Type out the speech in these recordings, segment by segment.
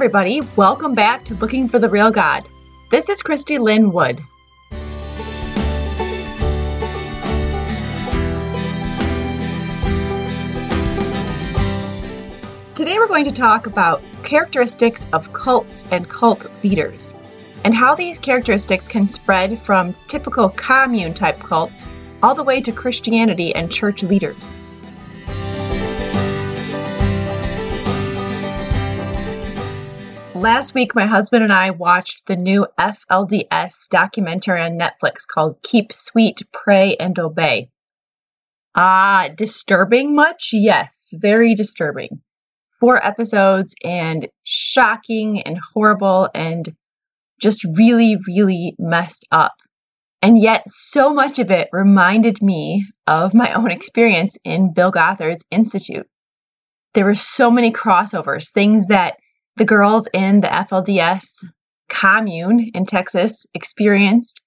everybody. Welcome back to Looking for the Real God. This is Christy Lynn Wood. Today we're going to talk about characteristics of cults and cult leaders, and how these characteristics can spread from typical commune type cults all the way to Christianity and church leaders. Last week, my husband and I watched the new FLDS documentary on Netflix called Keep Sweet, Pray, and Obey. Ah, disturbing much? Yes, very disturbing. Four episodes and shocking and horrible and just really, really messed up. And yet, so much of it reminded me of my own experience in Bill Gothard's Institute. There were so many crossovers, things that the girls in the FLDS commune in Texas experienced,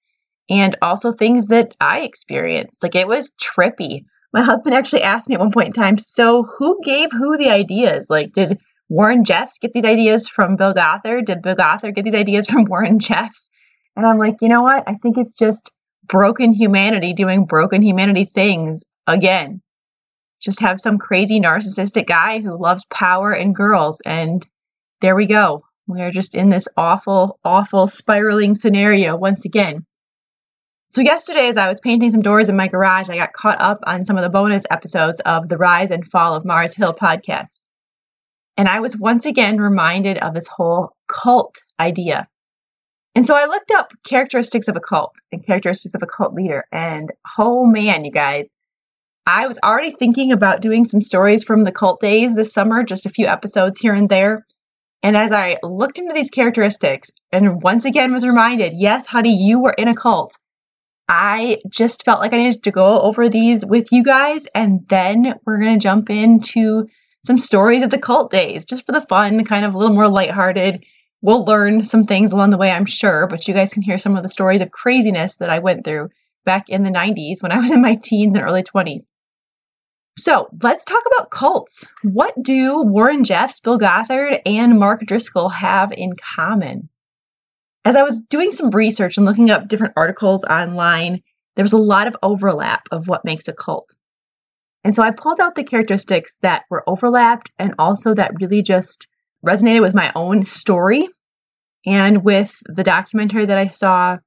and also things that I experienced. Like it was trippy. My husband actually asked me at one point in time, so who gave who the ideas? Like, did Warren Jeffs get these ideas from Bill Gothard? Did Bill Gothard get these ideas from Warren Jeffs? And I'm like, you know what? I think it's just broken humanity doing broken humanity things again. Just have some crazy narcissistic guy who loves power and girls and there we go. We are just in this awful, awful spiraling scenario once again. So, yesterday, as I was painting some doors in my garage, I got caught up on some of the bonus episodes of the Rise and Fall of Mars Hill podcast. And I was once again reminded of this whole cult idea. And so I looked up characteristics of a cult and characteristics of a cult leader. And oh man, you guys, I was already thinking about doing some stories from the cult days this summer, just a few episodes here and there. And as I looked into these characteristics and once again was reminded, yes, honey, you were in a cult. I just felt like I needed to go over these with you guys. And then we're going to jump into some stories of the cult days just for the fun, kind of a little more lighthearted. We'll learn some things along the way, I'm sure, but you guys can hear some of the stories of craziness that I went through back in the 90s when I was in my teens and early 20s. So let's talk about cults. What do Warren Jeffs, Bill Gothard, and Mark Driscoll have in common? As I was doing some research and looking up different articles online, there was a lot of overlap of what makes a cult. And so I pulled out the characteristics that were overlapped and also that really just resonated with my own story and with the documentary that I saw.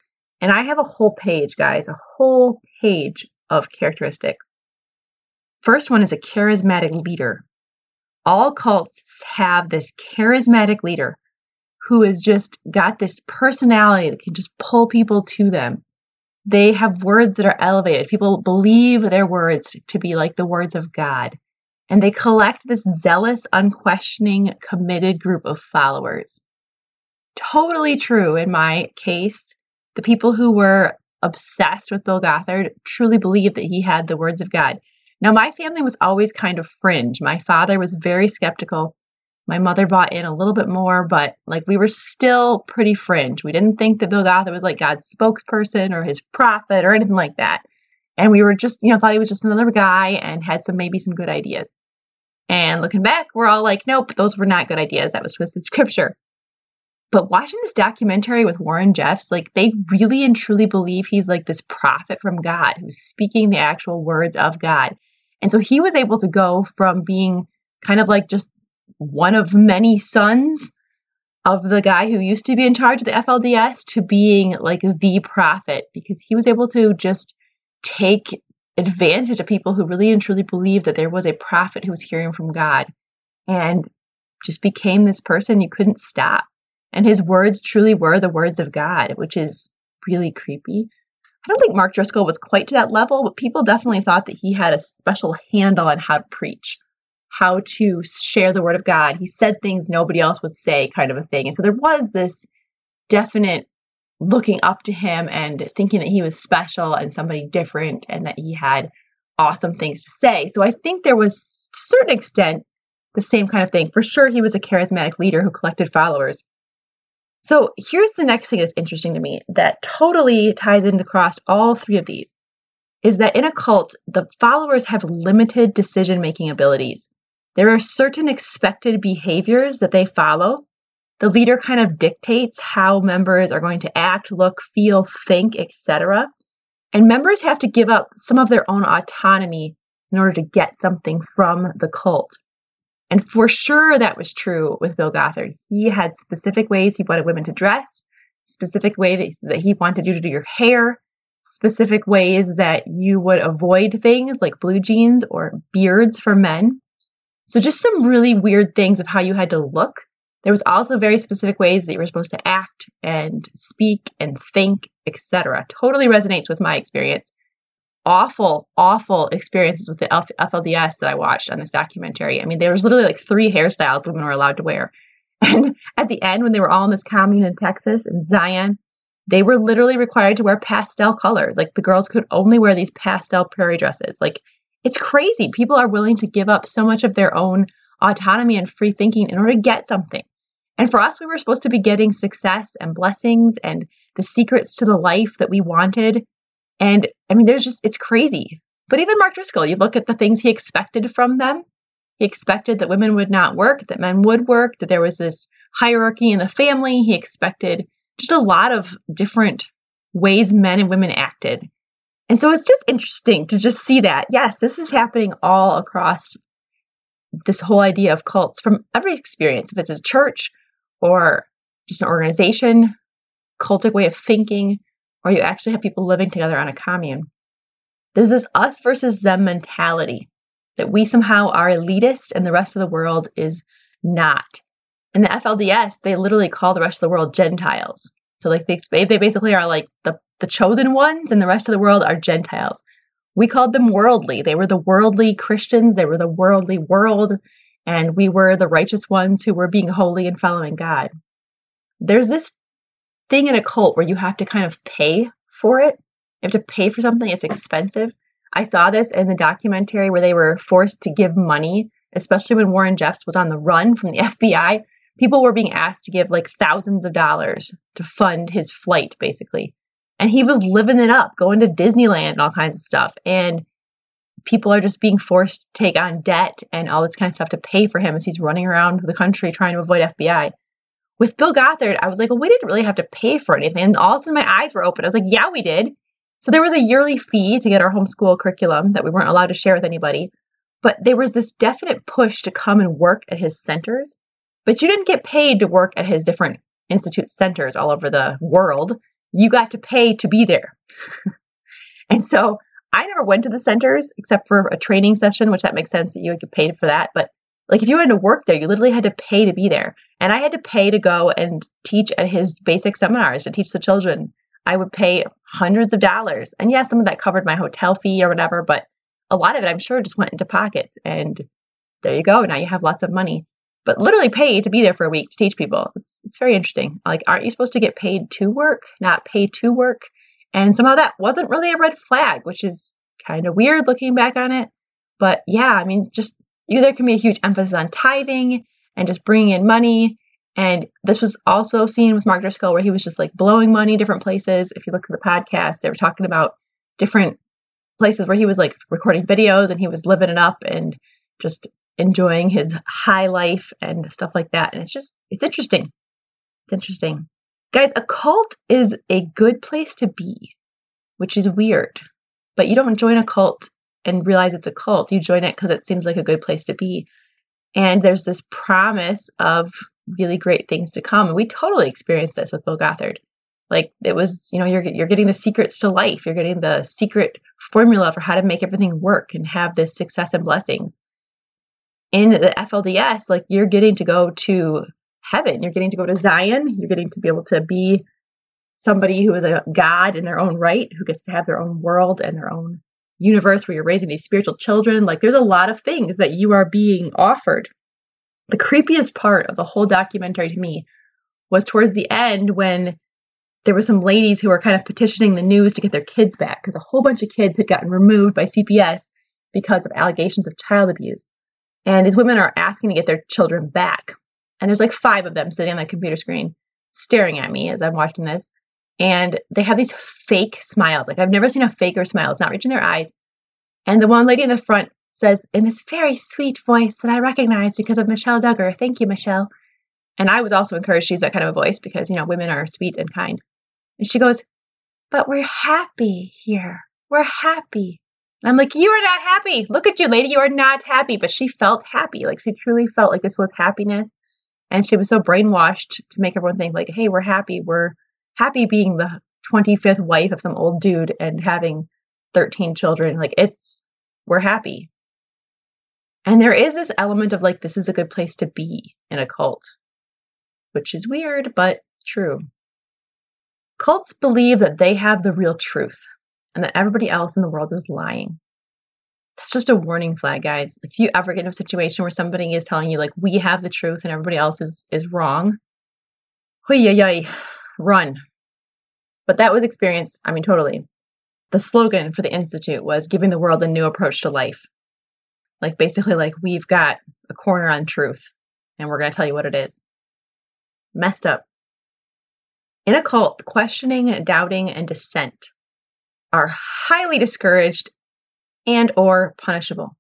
And I have a whole page, guys, a whole page of characteristics. First one is a charismatic leader. All cults have this charismatic leader who has just got this personality that can just pull people to them. They have words that are elevated. People believe their words to be like the words of God. And they collect this zealous, unquestioning, committed group of followers. Totally true in my case. The people who were obsessed with Bill Gothard truly believed that he had the words of God. Now, my family was always kind of fringe. My father was very skeptical. My mother bought in a little bit more, but like we were still pretty fringe. We didn't think that Bill Gothard was like God's spokesperson or his prophet or anything like that. And we were just, you know, thought he was just another guy and had some maybe some good ideas. And looking back, we're all like, nope, those were not good ideas. That was twisted scripture. But watching this documentary with Warren Jeffs, like they really and truly believe he's like this prophet from God who's speaking the actual words of God. And so he was able to go from being kind of like just one of many sons of the guy who used to be in charge of the FLDS to being like the prophet because he was able to just take advantage of people who really and truly believed that there was a prophet who was hearing from God and just became this person you couldn't stop. And his words truly were the words of God, which is really creepy. I don't think Mark Driscoll was quite to that level, but people definitely thought that he had a special handle on how to preach, how to share the word of God. He said things nobody else would say, kind of a thing. And so there was this definite looking up to him and thinking that he was special and somebody different and that he had awesome things to say. So I think there was, to a certain extent, the same kind of thing. For sure, he was a charismatic leader who collected followers. So here's the next thing that's interesting to me that totally ties in across all three of these is that in a cult, the followers have limited decision making abilities. There are certain expected behaviors that they follow, the leader kind of dictates how members are going to act, look, feel, think, etc. And members have to give up some of their own autonomy in order to get something from the cult. And for sure, that was true with Bill Gothard. He had specific ways he wanted women to dress, specific ways that he wanted you to do your hair, specific ways that you would avoid things like blue jeans or beards for men. So, just some really weird things of how you had to look. There was also very specific ways that you were supposed to act and speak and think, etc. Totally resonates with my experience. Awful, awful experiences with the FLDS that I watched on this documentary. I mean, there was literally like three hairstyles women were allowed to wear. And at the end, when they were all in this commune in Texas in Zion, they were literally required to wear pastel colors. Like the girls could only wear these pastel prairie dresses. Like it's crazy. People are willing to give up so much of their own autonomy and free thinking in order to get something. And for us, we were supposed to be getting success and blessings and the secrets to the life that we wanted. And I mean, there's just, it's crazy. But even Mark Driscoll, you look at the things he expected from them. He expected that women would not work, that men would work, that there was this hierarchy in the family. He expected just a lot of different ways men and women acted. And so it's just interesting to just see that. Yes, this is happening all across this whole idea of cults from every experience, if it's a church or just an organization, cultic way of thinking, or you actually have people living together on a commune. There's this us versus them mentality that we somehow are elitist and the rest of the world is not. In the FLDS, they literally call the rest of the world Gentiles. So like they, they basically are like the, the chosen ones and the rest of the world are Gentiles. We called them worldly. They were the worldly Christians. They were the worldly world. And we were the righteous ones who were being holy and following God. There's this thing in a cult where you have to kind of pay for it. You have to pay for something, it's expensive. I saw this in the documentary where they were forced to give money, especially when Warren Jeffs was on the run from the FBI. People were being asked to give like thousands of dollars to fund his flight, basically. And he was living it up, going to Disneyland and all kinds of stuff. And people are just being forced to take on debt and all this kind of stuff to pay for him as he's running around the country trying to avoid FBI with Bill Gothard, I was like, well, we didn't really have to pay for anything. And all of a sudden my eyes were open. I was like, yeah, we did. So there was a yearly fee to get our homeschool curriculum that we weren't allowed to share with anybody. But there was this definite push to come and work at his centers. But you didn't get paid to work at his different institute centers all over the world. You got to pay to be there. and so I never went to the centers except for a training session, which that makes sense that you would get paid for that. But like if you wanted to work there, you literally had to pay to be there. And I had to pay to go and teach at his basic seminars to teach the children. I would pay hundreds of dollars. And yes, yeah, some of that covered my hotel fee or whatever, but a lot of it I'm sure just went into pockets. And there you go. Now you have lots of money. But literally pay to be there for a week to teach people. It's it's very interesting. Like, aren't you supposed to get paid to work, not pay to work? And somehow that wasn't really a red flag, which is kind of weird looking back on it. But yeah, I mean, just there can be a huge emphasis on tithing and just bringing in money. And this was also seen with Mark Driscoll, where he was just like blowing money different places. If you look at the podcast, they were talking about different places where he was like recording videos and he was living it up and just enjoying his high life and stuff like that. And it's just, it's interesting. It's interesting. Guys, a cult is a good place to be, which is weird. But you don't join a cult and realize it's a cult. You join it because it seems like a good place to be. And there's this promise of really great things to come. And we totally experienced this with Bill Gothard. Like it was, you know, you're you're getting the secrets to life. You're getting the secret formula for how to make everything work and have this success and blessings. In the FLDS, like you're getting to go to heaven. You're getting to go to Zion. You're getting to be able to be somebody who is a god in their own right, who gets to have their own world and their own universe where you're raising these spiritual children. Like there's a lot of things that you are being offered. The creepiest part of the whole documentary to me was towards the end when there were some ladies who were kind of petitioning the news to get their kids back because a whole bunch of kids had gotten removed by CPS because of allegations of child abuse. And these women are asking to get their children back. And there's like five of them sitting on the computer screen staring at me as I'm watching this and they have these fake smiles. Like I've never seen a faker smile. It's not reaching their eyes. And the one lady in the front says in this very sweet voice that I recognize because of Michelle Duggar. Thank you, Michelle. And I was also encouraged to use that kind of a voice because, you know, women are sweet and kind. And she goes, But we're happy here. We're happy. And I'm like, You are not happy. Look at you, lady. You are not happy. But she felt happy. Like she truly felt like this was happiness. And she was so brainwashed to make everyone think, like, hey, we're happy. We're happy being the 25th wife of some old dude and having 13 children. Like, it's, we're happy. And there is this element of like, this is a good place to be in a cult, which is weird, but true. Cults believe that they have the real truth and that everybody else in the world is lying. That's just a warning flag, guys. If you ever get in a situation where somebody is telling you, like, we have the truth and everybody else is, is wrong, run. But that was experienced, I mean, totally. The slogan for the Institute was giving the world a new approach to life. Like, basically, like, we've got a corner on truth and we're going to tell you what it is. Messed up. In a cult, questioning, doubting, and dissent are highly discouraged and or punishable.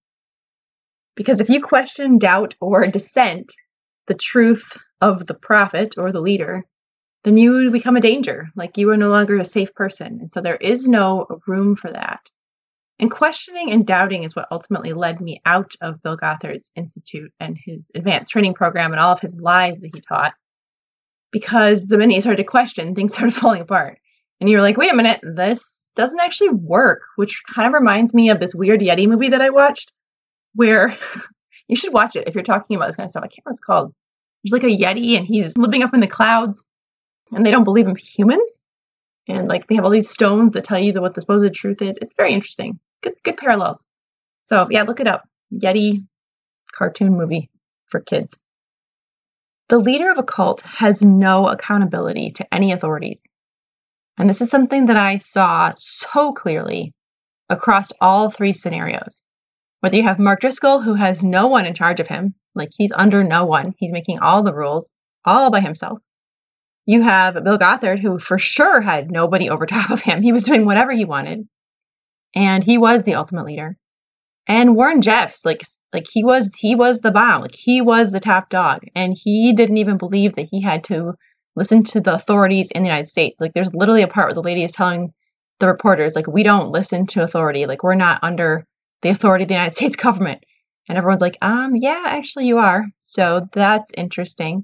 Because if you question, doubt, or dissent the truth of the prophet or the leader, then you become a danger. Like you are no longer a safe person. And so there is no room for that. And questioning and doubting is what ultimately led me out of Bill Gothard's Institute and his advanced training program and all of his lies that he taught. Because the minute you started to question, things started falling apart. And you're like, wait a minute, this doesn't actually work, which kind of reminds me of this weird Yeti movie that I watched where you should watch it if you're talking about this kind of stuff. I can't remember what it's called. There's like a Yeti and he's living up in the clouds and they don't believe in humans. And like they have all these stones that tell you what the supposed truth is. It's very interesting. Good good parallels. So yeah, look it up. Yeti cartoon movie for kids. The leader of a cult has no accountability to any authorities. And this is something that I saw so clearly across all three scenarios. Whether you have Mark Driscoll, who has no one in charge of him, like he's under no one, he's making all the rules all by himself. You have Bill Gothard, who for sure had nobody over top of him. He was doing whatever he wanted. And he was the ultimate leader. And Warren Jeffs, like like he was he was the bomb. Like he was the top dog. And he didn't even believe that he had to listen to the authorities in the United States. Like there's literally a part where the lady is telling the reporters, like, we don't listen to authority. Like we're not under the authority of the United States government. And everyone's like, um, yeah, actually you are. So that's interesting.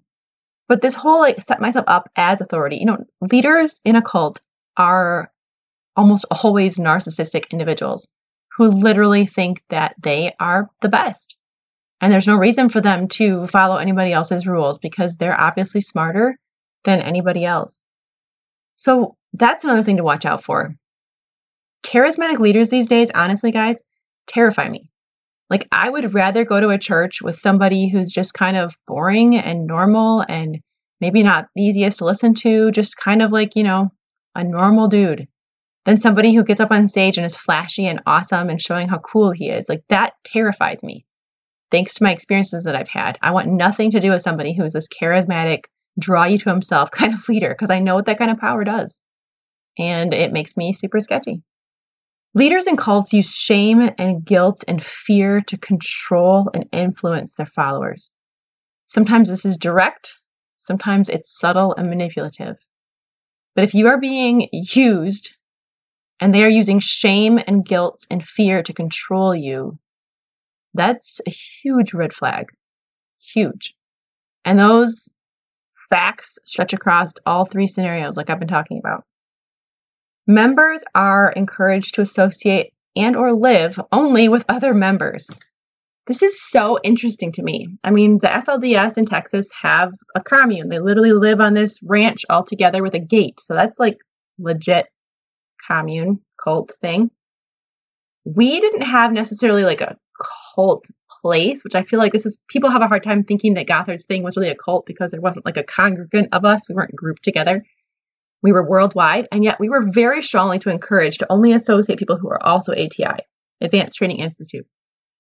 But this whole like set myself up as authority, you know, leaders in a cult are almost always narcissistic individuals who literally think that they are the best. And there's no reason for them to follow anybody else's rules because they're obviously smarter than anybody else. So that's another thing to watch out for. Charismatic leaders these days, honestly, guys, terrify me. Like, I would rather go to a church with somebody who's just kind of boring and normal and maybe not the easiest to listen to, just kind of like, you know, a normal dude, than somebody who gets up on stage and is flashy and awesome and showing how cool he is. Like, that terrifies me. Thanks to my experiences that I've had, I want nothing to do with somebody who's this charismatic, draw you to himself kind of leader because I know what that kind of power does. And it makes me super sketchy. Leaders and cults use shame and guilt and fear to control and influence their followers. Sometimes this is direct, sometimes it's subtle and manipulative. But if you are being used and they are using shame and guilt and fear to control you, that's a huge red flag. Huge. And those facts stretch across all three scenarios, like I've been talking about. Members are encouraged to associate and or live only with other members. This is so interesting to me. I mean, the FLDS in Texas have a commune. They literally live on this ranch all together with a gate. So that's like legit commune cult thing. We didn't have necessarily like a cult place, which I feel like this is people have a hard time thinking that Gothard's thing was really a cult because there wasn't like a congregant of us. We weren't grouped together. We were worldwide, and yet we were very strongly to encourage to only associate people who are also ATI, Advanced Training Institute.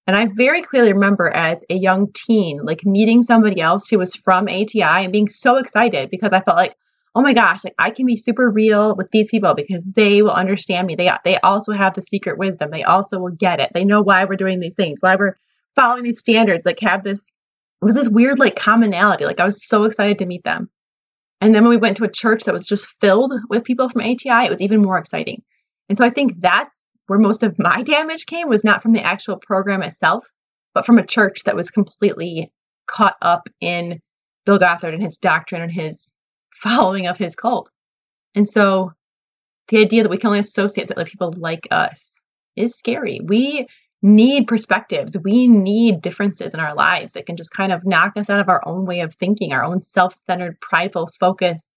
And I very clearly remember as a young teen, like meeting somebody else who was from ATI and being so excited because I felt like, oh my gosh, like I can be super real with these people because they will understand me. They they also have the secret wisdom. They also will get it. They know why we're doing these things, why we're following these standards, like have this was this weird like commonality. Like I was so excited to meet them. And then when we went to a church that was just filled with people from ATI, it was even more exciting. And so I think that's where most of my damage came was not from the actual program itself, but from a church that was completely caught up in Bill Gothard and his doctrine and his following of his cult. And so the idea that we can only associate that with people like us is scary. We need perspectives. We need differences in our lives that can just kind of knock us out of our own way of thinking, our own self centered, prideful focus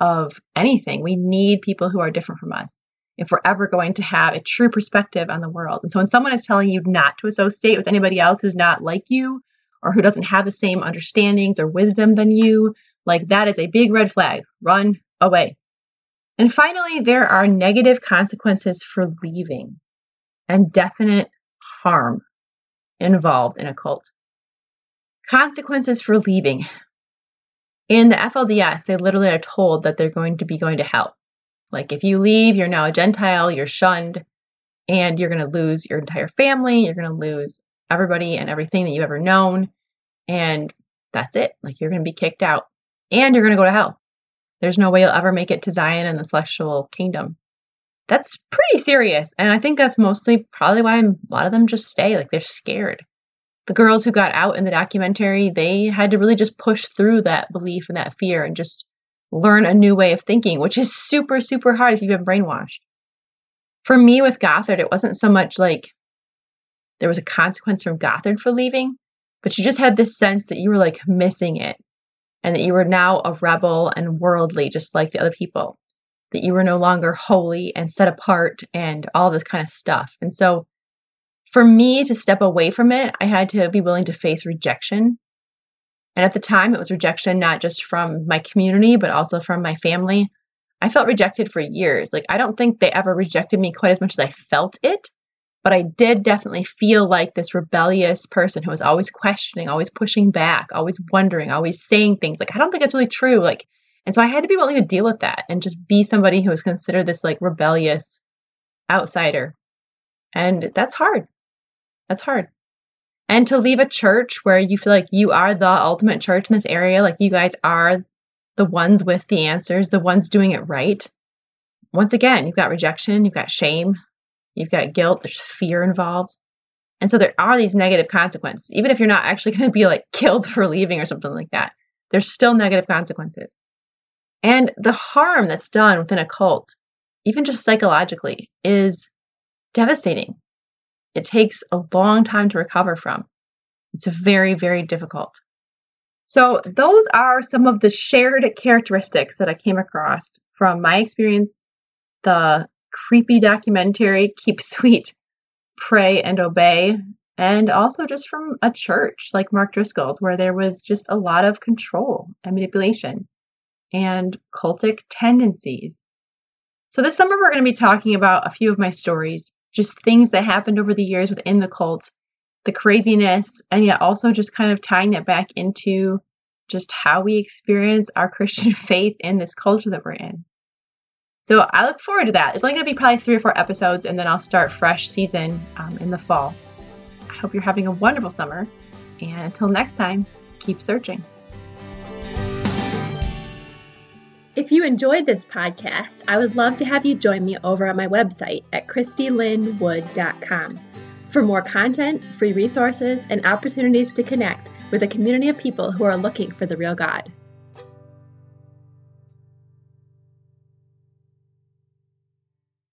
of anything. We need people who are different from us if we're ever going to have a true perspective on the world. And so when someone is telling you not to associate with anybody else who's not like you or who doesn't have the same understandings or wisdom than you, like that is a big red flag. Run away. And finally, there are negative consequences for leaving and definite harm involved in a cult. Consequences for leaving. In the FLDS, they literally are told that they're going to be going to hell. Like, if you leave, you're now a Gentile, you're shunned, and you're going to lose your entire family, you're going to lose everybody and everything that you've ever known, and that's it. Like, you're going to be kicked out, and you're going to go to hell. There's no way you'll ever make it to Zion and the celestial kingdom that's pretty serious. And I think that's mostly probably why a lot of them just stay. Like they're scared. The girls who got out in the documentary, they had to really just push through that belief and that fear and just learn a new way of thinking, which is super, super hard if you've been brainwashed. For me with Gothard, it wasn't so much like there was a consequence from Gothard for leaving, but you just had this sense that you were like missing it and that you were now a rebel and worldly, just like the other people that you were no longer holy and set apart and all this kind of stuff. And so for me to step away from it, I had to be willing to face rejection. And at the time, it was rejection not just from my community, but also from my family. I felt rejected for years. Like, I don't think they ever rejected me quite as much as I felt it, but I did definitely feel like this rebellious person who was always questioning, always pushing back, always wondering, always saying things like, I don't think it's really true. Like, and so I had to be willing to deal with that and just be somebody who was considered this like rebellious outsider. And that's hard. That's hard. And to leave a church where you feel like you are the ultimate church in this area, like you guys are the ones with the answers, the ones doing it right. Once again, you've got rejection, you've got shame, you've got guilt, there's fear involved. And so there are these negative consequences. Even if you're not actually going to be like killed for leaving or something like that, there's still negative consequences. And the harm that's done within a cult, even just psychologically, is devastating. It takes a long time to recover from. It's very, very difficult. So, those are some of the shared characteristics that I came across from my experience, the creepy documentary Keep Sweet, Pray and Obey, and also just from a church like Mark Driscoll's, where there was just a lot of control and manipulation and cultic tendencies. So, this summer, we're going to be talking about a few of my stories, just things that happened over the years within the cult, the craziness, and yet also just kind of tying that back into just how we experience our Christian faith in this culture that we're in. So, I look forward to that. It's only going to be probably three or four episodes, and then I'll start fresh season um, in the fall. I hope you're having a wonderful summer, and until next time, keep searching. If you enjoyed this podcast, I would love to have you join me over at my website at christylinwood.com for more content, free resources, and opportunities to connect with a community of people who are looking for the real God.